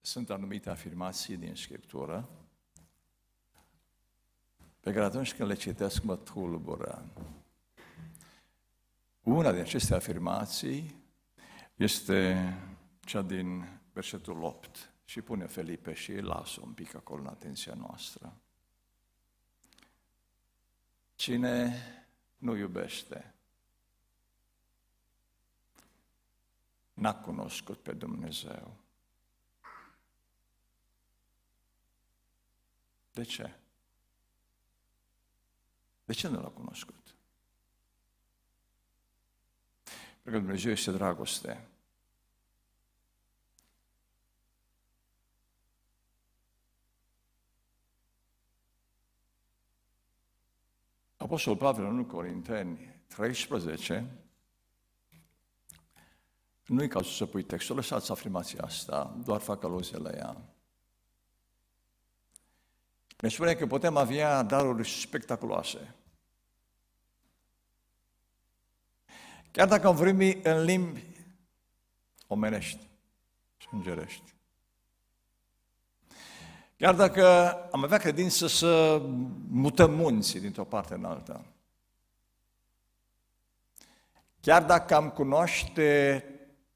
sunt anumite afirmații din Scriptură pe care atunci când le citesc mă tulbură. Una din aceste afirmații este cea din versetul 8 și pune Felipe și îi lasă un pic acolo în atenția noastră. Cine nu iubește, n-a cunoscut pe Dumnezeu. De ce? De ce nu l-a cunoscut? Pentru că Dumnezeu este dragoste. Apostolul Pavel în Corinteni 13 nu-i cazul să pui textul, lăsați afirmația asta, doar fac aluzie la ea. Ne spune că putem avea daruri spectaculoase. Chiar dacă am vorbi în limbi omenești și îngerești. Chiar dacă am avea credință să mutăm munții dintr-o parte în alta. Chiar dacă am cunoaște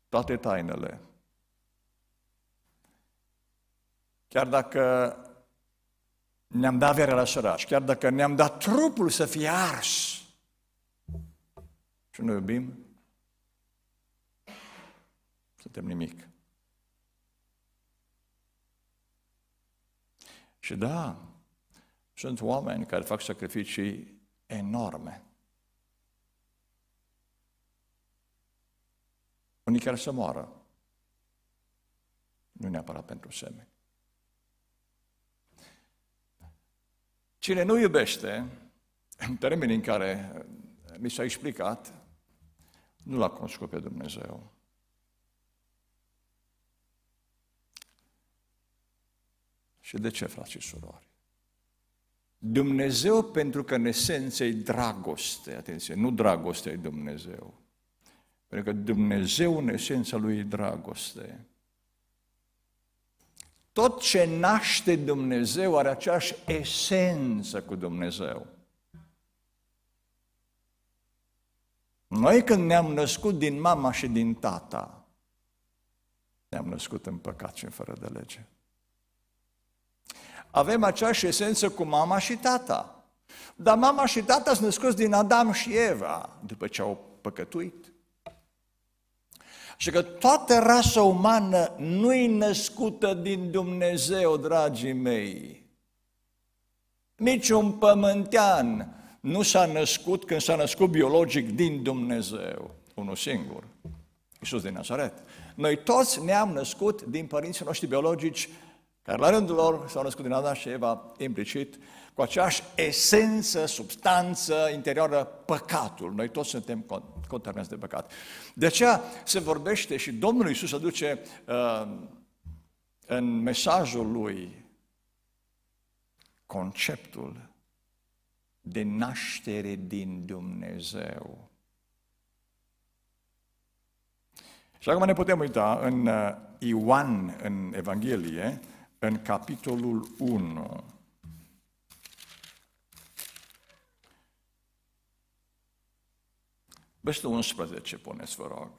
toate tainele. Chiar dacă ne-am dat avere la săraci, chiar dacă ne-am dat trupul să fie ars și nu iubim, suntem nimic. Și da, sunt oameni care fac sacrificii enorme. Unii chiar să moară. Nu neapărat pentru semeni. Cine nu iubește, în termenii în care mi s-a explicat, nu l-a cunoscut pe Dumnezeu. Și de ce, frați și surori? Dumnezeu, pentru că în esență e dragoste, atenție, nu dragoste e Dumnezeu. Pentru că Dumnezeu, în esența lui, e dragoste. Tot ce naște Dumnezeu are aceeași esență cu Dumnezeu. Noi când ne-am născut din mama și din tata, ne-am născut în păcat și în fără de lege. Avem aceeași esență cu mama și tata. Dar mama și tata sunt născuți din Adam și Eva, după ce au păcătuit. Și că toată rasa umană nu e născută din Dumnezeu, dragii mei. Nici un pământean nu s-a născut când s-a născut biologic din Dumnezeu. Unul singur, Iisus din Nazaret. Noi toți ne-am născut din părinții noștri biologici, care la rândul lor s-au născut din Adam și Eva, implicit, cu aceeași esență, substanță interioară, păcatul. Noi toți suntem contaminați de păcat. De aceea se vorbește și Domnul Iisus aduce uh, în mesajul lui conceptul de naștere din Dumnezeu. Și acum ne putem uita în uh, Ioan, în Evanghelie, în capitolul 1. Versetul 11, puneți, vă rog.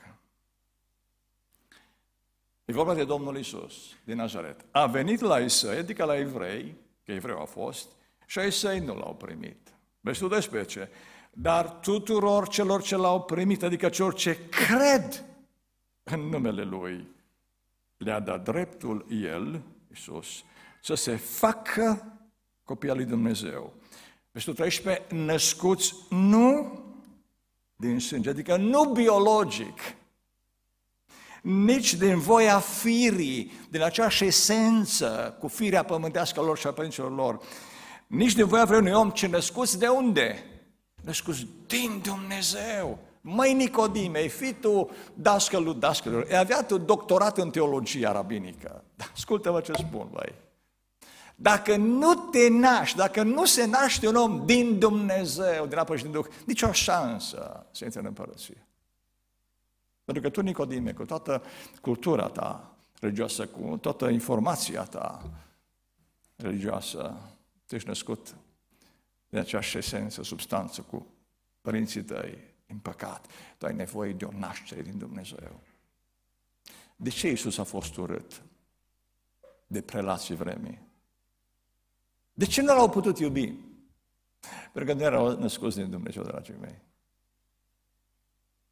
E vorba de Domnul Isus din Nazaret. A venit la Isai, adică la evrei, că evreu a fost, și Isai nu l-au primit. Versetul 12. Dar tuturor celor ce l-au primit, adică celor ce cred în numele Lui, le-a dat dreptul El, Isus, să se facă copii al lui Dumnezeu. Versetul 13. Născuți nu din sânge, adică nu biologic, nici din voia firii, din aceeași esență cu firea pământească lor și a părinților lor, nici din voia vreunui om, ci născuți de unde? Născuți din Dumnezeu. Măi Nicodime, ai fi tu dascălul dascălor, ai avea tu doctorat în teologia rabinică. Ascultă-mă ce spun, băi. Dacă nu te naști, dacă nu se naște un om din Dumnezeu, din apă și din Duh, nicio șansă să intre în împărăție. Pentru că tu, Nicodime, cu toată cultura ta religioasă, cu toată informația ta religioasă, tu ești născut de aceeași esență, substanță cu părinții tăi, în păcat. Tu ai nevoie de o naștere din Dumnezeu. De ce Iisus a fost urât de prelații vremii? De ce nu l-au putut iubi? Pentru că nu erau născuți din Dumnezeu, dragii mei.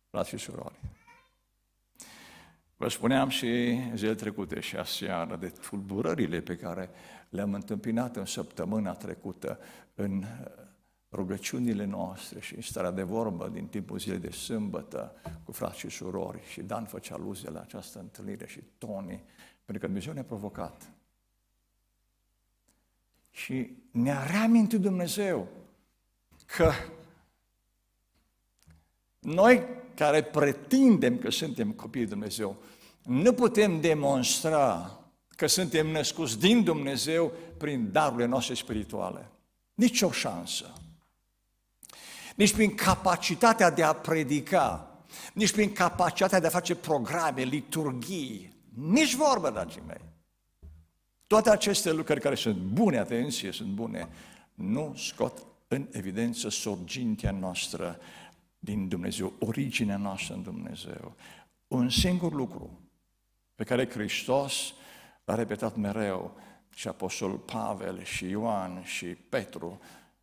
Frați și surori. Vă spuneam și zilele trecute și aseară de tulburările pe care le-am întâmpinat în săptămâna trecută în rugăciunile noastre și în starea de vorbă din timpul zilei de sâmbătă cu frați și surori și Dan făcea aluzie la această întâlnire și Tony, pentru că Dumnezeu ne-a provocat. Și ne-a reamintit Dumnezeu că noi care pretindem că suntem copiii Dumnezeu, nu putem demonstra că suntem născuți din Dumnezeu prin darurile noastre spirituale. Nici o șansă. Nici prin capacitatea de a predica, nici prin capacitatea de a face programe, liturghii, nici vorbă, dragii mei. Toate aceste lucruri care sunt bune, atenție, sunt bune, nu scot în evidență sorgintea noastră din Dumnezeu, originea noastră în Dumnezeu. Un singur lucru pe care Hristos l-a repetat mereu și Apostolul Pavel și Ioan și Petru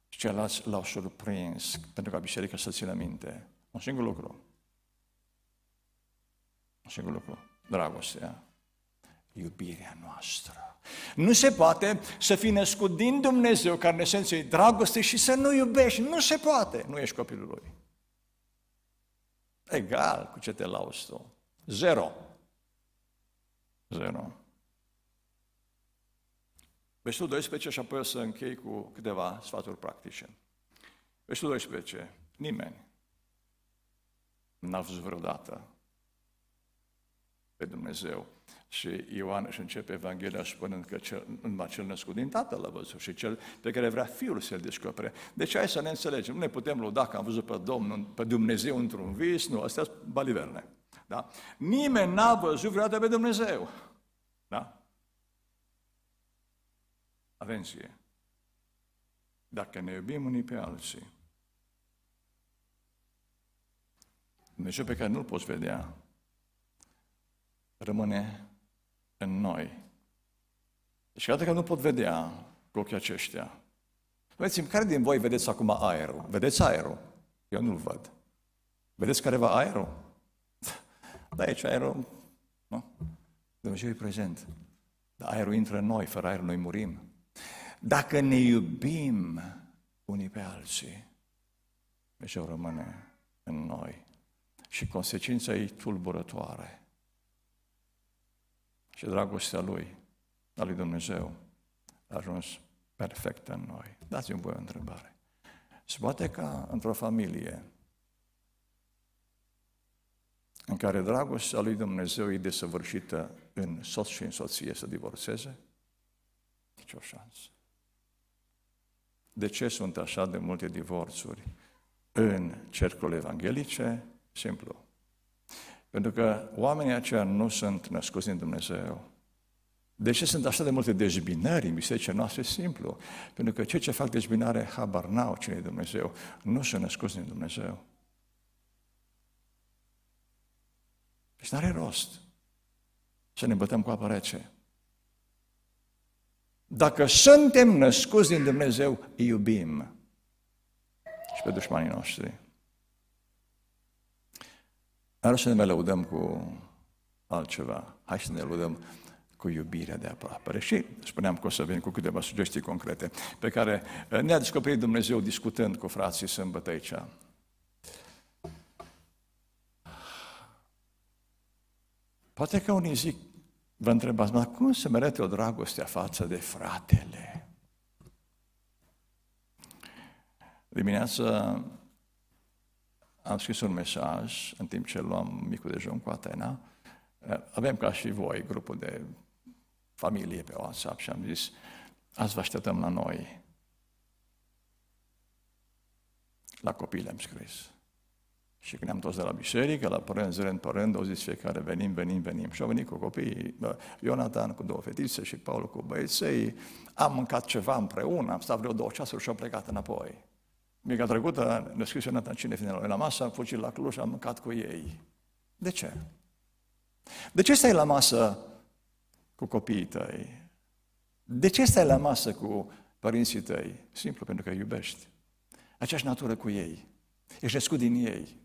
și ceilalți l-au surprins pentru ca biserica să țină minte. Un singur lucru. Un singur lucru. Dragostea. Iubirea noastră. Nu se poate să fii născut din Dumnezeu, care în esență e dragoste, și să nu iubești. Nu se poate. Nu ești copilul Lui. Egal cu ce te lauzi tu. Zero. Zero. Versetul 12 și apoi o să închei cu câteva sfaturi practice. Versetul 12. Nimeni n-a văzut vreodată pe Dumnezeu. Și Ioan își începe Evanghelia spunând că cel, numai cel născut din Tatăl l-a văzut și cel pe care vrea Fiul să-l descopere. Deci hai să ne înțelegem. Nu ne putem lua că am văzut pe Domnul, pe Dumnezeu într-un vis, nu, astea sunt baliverne. Da? Nimeni n-a văzut vreodată pe Dumnezeu. Da? Atenție! Dacă ne iubim unii pe alții, Dumnezeu pe care nu-L poți vedea, rămâne în noi. Deci chiar că nu pot vedea cu ochii aceștia. Vedeți, care din voi vedeți acum aerul? Vedeți aerul? Eu nu-l văd. Vedeți careva aerul? Da, aici aerul, nu? Dumnezeu e prezent. Dar aerul intră în noi, fără aer noi murim. Dacă ne iubim unii pe alții, Dumnezeu rămâne în noi. Și consecința e tulburătoare. Și dragostea Lui, a Lui Dumnezeu, a ajuns perfect în noi. Dați-mi voi o întrebare. Se poate ca într-o familie în care dragostea lui Dumnezeu e desăvârșită în soț și în soție să divorțeze? Nici o șansă. De ce sunt așa de multe divorțuri în cercurile evanghelice? Simplu. Pentru că oamenii aceia nu sunt născuți din Dumnezeu. De ce sunt așa de multe dezbinări în bisericile noastre? Simplu. Pentru că cei ce fac dezbinare habar n-au cine e Dumnezeu. Nu sunt născuți din Dumnezeu. Deci n-are rost să ne bătăm cu apă rece. Dacă suntem născuți din Dumnezeu, îi iubim și pe dușmanii noștri. Dar să ne mai lăudăm cu altceva. Hai să ne lăudăm cu iubirea de aproape. Și spuneam că o să vin cu câteva sugestii concrete pe care ne-a descoperit Dumnezeu discutând cu frații sâmbătă aici. Poate că unii zic, vă întrebați, dar cum se merete o dragoste față de fratele? Dimineața am scris un mesaj în timp ce luam micul dejun cu Atena. Avem ca și voi grupul de familie pe WhatsApp și am zis, azi vă așteptăm la noi. La copii le-am scris. Și când am toți de la biserică, la părând, rând pe rând, au zis fiecare, venim, venim, venim. Și au venit cu copiii, Ionatan cu două fetițe și Paul cu băieței. Am mâncat ceva împreună, am stat vreo două ceasuri și am plecat înapoi. Mica trecută ne scris Ionatan cine vine la masă, am fugit la Cluj și am mâncat cu ei. De ce? De ce stai la masă cu copiii tăi? De ce stai la masă cu părinții tăi? Simplu, pentru că iubești. Aceeași natură cu ei. Ești născut din ei.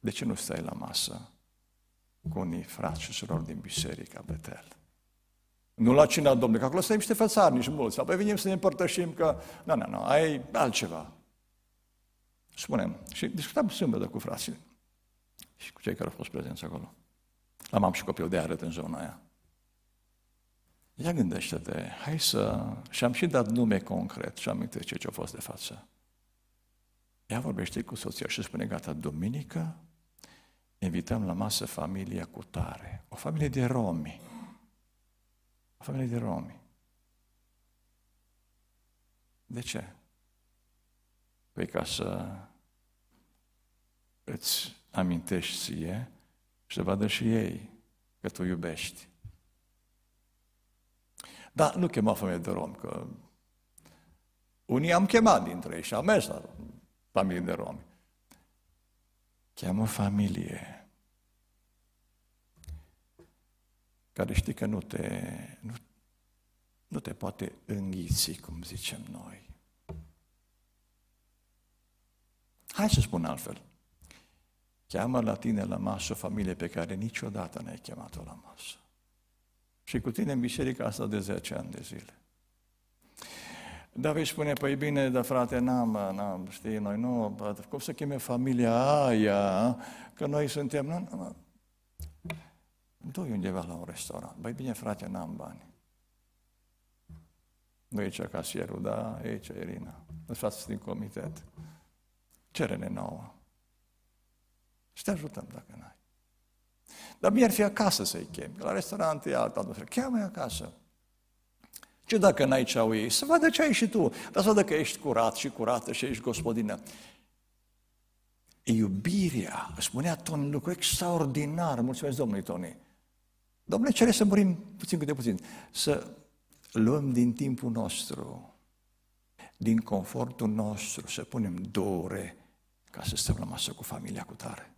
De ce nu stai la masă cu unii frați și surori din biserica Betel? Nu la cina Domnului, că acolo suntem niște fățarnici mulți, apoi venim să ne împărtășim că, nu, nu, nu, ai altceva. Spunem, și discutam sâmbătă cu frații și cu cei care au fost prezenți acolo. La mam și copil de arăt în zona aia. Ia gândește-te, hai să... Și am și dat nume concret și am amintit ce a fost de față. Ea vorbește cu soția și spune, gata, duminică invităm la masă familia cu tare. O familie de romi. O familie de romi. De ce? Păi ca să îți amintești ție și să vadă și ei că tu iubești. Da, nu chema familie de rom, că unii am chemat dintre ei și am mers la familie de romi. Cheamă familie care știi că nu te, nu, nu te poate înghiți, cum zicem noi. Hai să spun altfel. Cheamă la tine la masă o familie pe care niciodată n-ai chemat-o la masă. Și cu tine în biserica asta de 10 ani de zile. David spune, păi bine, dar frate, n-am, n-am, știi, noi nu, cum să cheme familia aia, că noi suntem, nu, nu, du undeva la un restaurant. Băi bine, frate, n-am bani. Nu e aici casierul, da, e aici Irina. Îți față din comitet. Cere-ne nouă. Și te ajutăm dacă n-ai. Dar mie ar fi acasă să-i chem. La restaurant e altă atmosferă. Cheamă-i acasă. Ce dacă n-ai ce au ei? Să vadă ce ai și tu. Dar să vadă că ești curat și curată și ești gospodină. Iubirea, spunea Tony, lucru extraordinar. Mulțumesc Domnului Tony. Domnule, cere să murim puțin câte puțin. Să luăm din timpul nostru, din confortul nostru, să punem două ore ca să stăm la masă cu familia cu tare.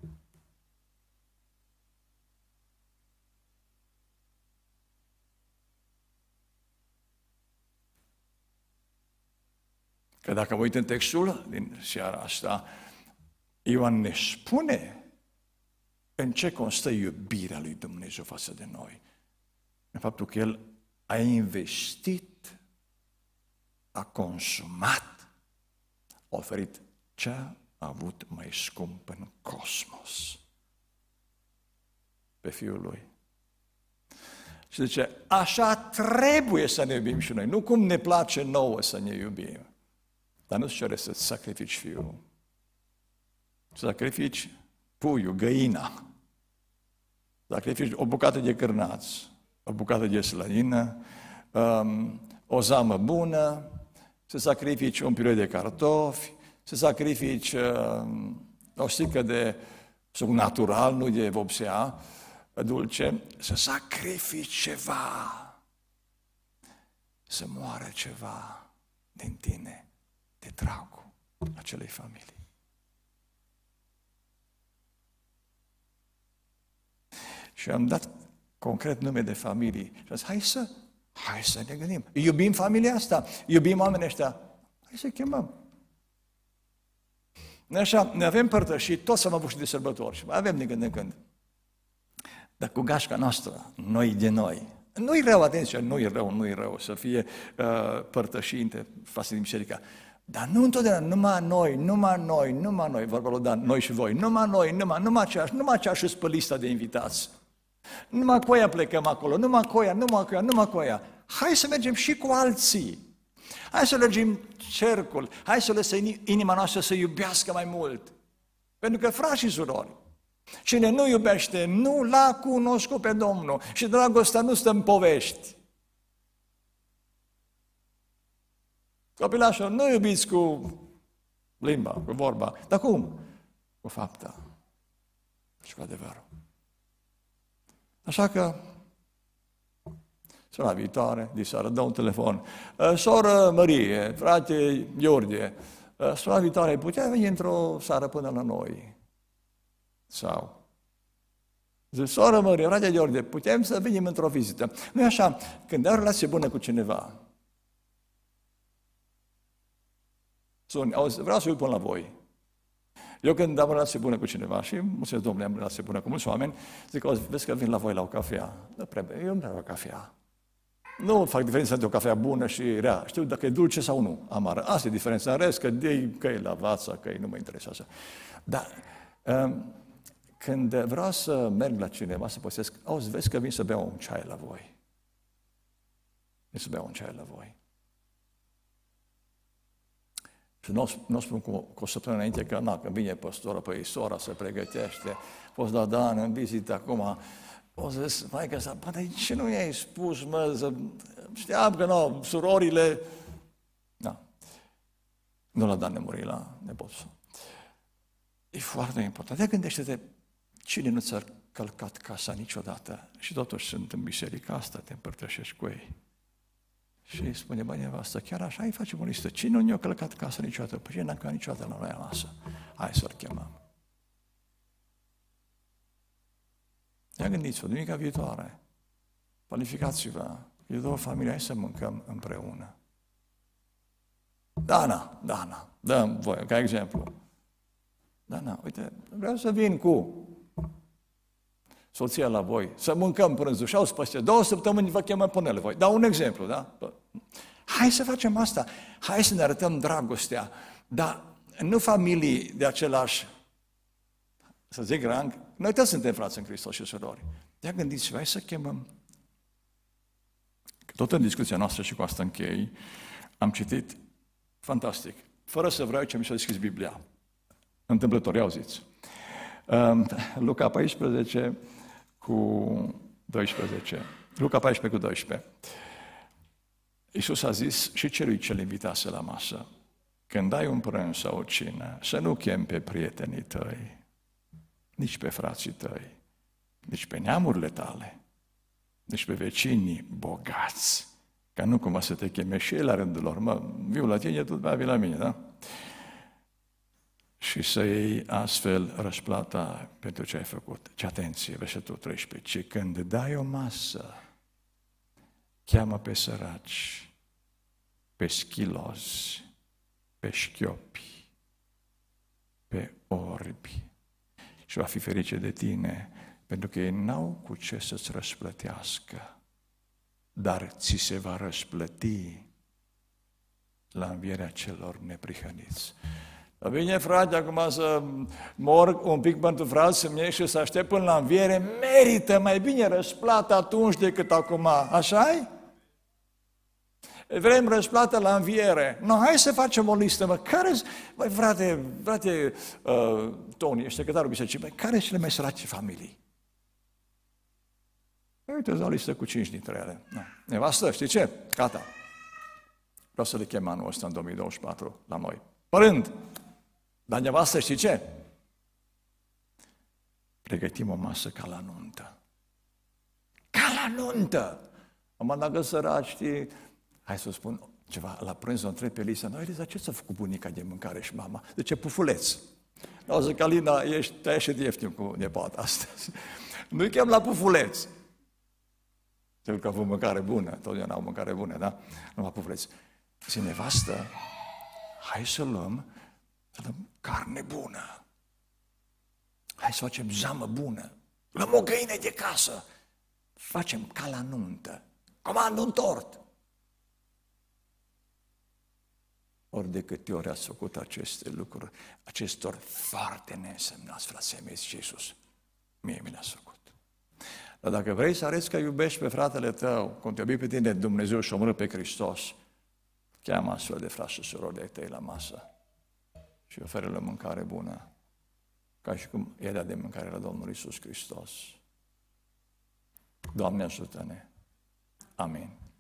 Că dacă vă uit în textul din seara asta, Ioan ne spune în ce constă iubirea lui Dumnezeu față de noi. În faptul că El a investit, a consumat, a oferit ce a avut mai scump în cosmos pe Fiul Lui. Și zice, așa trebuie să ne iubim și noi, nu cum ne place nouă să ne iubim. Dar nu-ți cere să-ți sacrifici fiul. Să sacrifici puiul, găina. Sacrifici o bucată de cârnați, o bucată de slăină, um, o zamă bună, să sacrifici un pirou de cartofi, să sacrifici um, o stică de suc natural, nu de vopsea, dulce, să sacrifici ceva, să moară ceva din tine de dragul acelei familii. Și am dat concret nume de familii. Și am zis, hai să, hai să ne gândim. Iubim familia asta, iubim oamenii ăștia. Hai să chemăm. Noi așa, ne avem părtășit, toți am avut și de sărbători și mai avem din când în când. Dar cu gașca noastră, noi de noi, nu-i rău, atenție, nu-i rău, nu-i rău să fie uh, părtășinte față din biserica. Dar nu întotdeauna, numai noi, numai noi, numai noi, vorba lui Dan, noi și voi, numai noi, numai, numai aceeași, numai aceeași pe lista de invitați. Numai cu aia plecăm acolo, numai cu aia, numai cu aia, numai cu aia. Hai să mergem și cu alții. Hai să lărgim cercul, hai să lăsăm inima noastră să iubească mai mult. Pentru că, frați și surori, cine nu iubește, nu l-a cunoscut pe Domnul. Și dragostea nu stă în povești. Copilașul, nu iubiți cu limba, cu vorba. Dar cum? Cu fapta și cu adevărul. Așa că, la viitoare, diseară, dă un telefon. Uh, soră Marie, frate Iordie, uh, la viitoare, putea veni într-o seară până la noi? Sau Zice, soră Marie, frate Iordie, putem să venim într-o vizită. nu e așa, când ai o relație bună cu cineva, Sun, auzi, vreau să-l pun la voi. Eu când am relație bună cu cineva și mulțumesc Domnule, am relație bună cu mulți oameni, zic, auzi, vezi că vin la voi la o cafea. Da, prea, eu nu vreau o cafea. Nu fac diferența între o cafea bună și rea. Știu dacă e dulce sau nu, amară. Asta e diferența. În rest, că, de, că e la vața, că e, nu mă interesează. Dar um, când vreau să merg la cineva, să postesc, auzi, vezi că vin să beau un ceai la voi. Vin să beau un ceai la voi. Și nu, nu spun cu, cu o săptămână înainte că, na, când vine păstoră, păi sora se pregătește, poți da Dan în vizită acum, o să zic, mai că să, de ce nu i-ai spus, mă, să, știam că nu, surorile, da, nu l-a dat nemuri la nepoțul. E foarte important. Te gândește-te, cine nu ți-a călcat casa niciodată și totuși sunt în biserica asta, te împărtășești cu ei. Și îi spune, bă, nevastă, chiar așa îi facem o listă. Cine nu ne-a călcat casa niciodată? Păi cine n-a călcat niciodată la noi acasă? Hai să-l chemăm. Ia gândiți-vă, duminica viitoare, planificați-vă, e două familii, hai să mâncăm împreună. Dana, Dana, dăm voi, ca exemplu. Dana, uite, vreau să vin cu soția la voi, să mâncăm prânzul și au peste două săptămâni vă chemăm până la voi. Dau un exemplu, da? Hai să facem asta, hai să ne arătăm dragostea, dar nu familii de același, să zic rang, noi toți suntem frați în Hristos și surori. Ia gândiți-vă, hai să chemăm. Tot în discuția noastră și cu asta închei, am citit, fantastic, fără să vreau ce mi s-a deschis Biblia. Întâmplător, auziți. Luca 14, cu 12. Luca 14 cu 12. Iisus a zis și celui ce-l invitase la masă, când ai un prânz sau o cină, să nu chem pe prietenii tăi, nici pe frații tăi, nici pe neamurile tale, nici pe vecinii bogați, ca nu cumva să te cheme și ei la rândul lor. Mă, viu la tine, tu vii la mine, da? Și să iei astfel răsplata pentru ce ai făcut. Ce atenție, versetul 13. Ce când dai o masă, cheamă pe săraci, pe schilozi, pe șchiopi, pe orbi și va fi ferice de tine, pentru că ei n-au cu ce să-ți răsplătească, dar ți se va răsplăti la învierea celor neprihăniți. Bine, frate, acum să mor un pic pentru frații mei și să aștept până la înviere, merită mai bine răsplată atunci decât acum. așa -i? Vrem răsplată la înviere. No, hai să facem o listă, mă. Care Băi, frate, frate uh, Tony, ești secretarul bisericii, băi, care sunt cele mai sărace familii? Uite, o listă cu cinci dintre ele. No. Nevastă, știi ce? Gata. Vreau să le chem anul ăsta, în 2024, la noi. Părând, dar nevastă știi ce? Pregătim o masă ca la nuntă. Ca la nuntă! Am dacă săraci, știi, hai să spun ceva, la prânz o întreb pe Lisa, noi, Lisa, ce ți-a făcut bunica de mâncare și mama? De ce pufuleț? O zic, Alina, ești, te ieșit ieftin cu nepoata astăzi. Nu-i chem la pufuleț. Cel că avut mâncare bună, totdeauna au mâncare bună, da? Nu la pufuleț. Zice, nevastă, hai să luăm să dăm carne bună. Hai să facem zamă bună. Luăm o găină de casă. Facem ca la nuntă. Comand un tort. Ori de câte ori ați făcut aceste lucruri, acestor foarte neînsemnați, frații mei, zice Iisus, mie mi le-ați făcut. Dar dacă vrei să arăți că iubești pe fratele tău, cum te iubi pe tine Dumnezeu și omorât pe Hristos, cheamă astfel de frați și surori de tăi la masă și oferă-le mâncare bună, ca și cum era de mâncare la Domnul Isus Hristos. Doamne ajută-ne! Amin.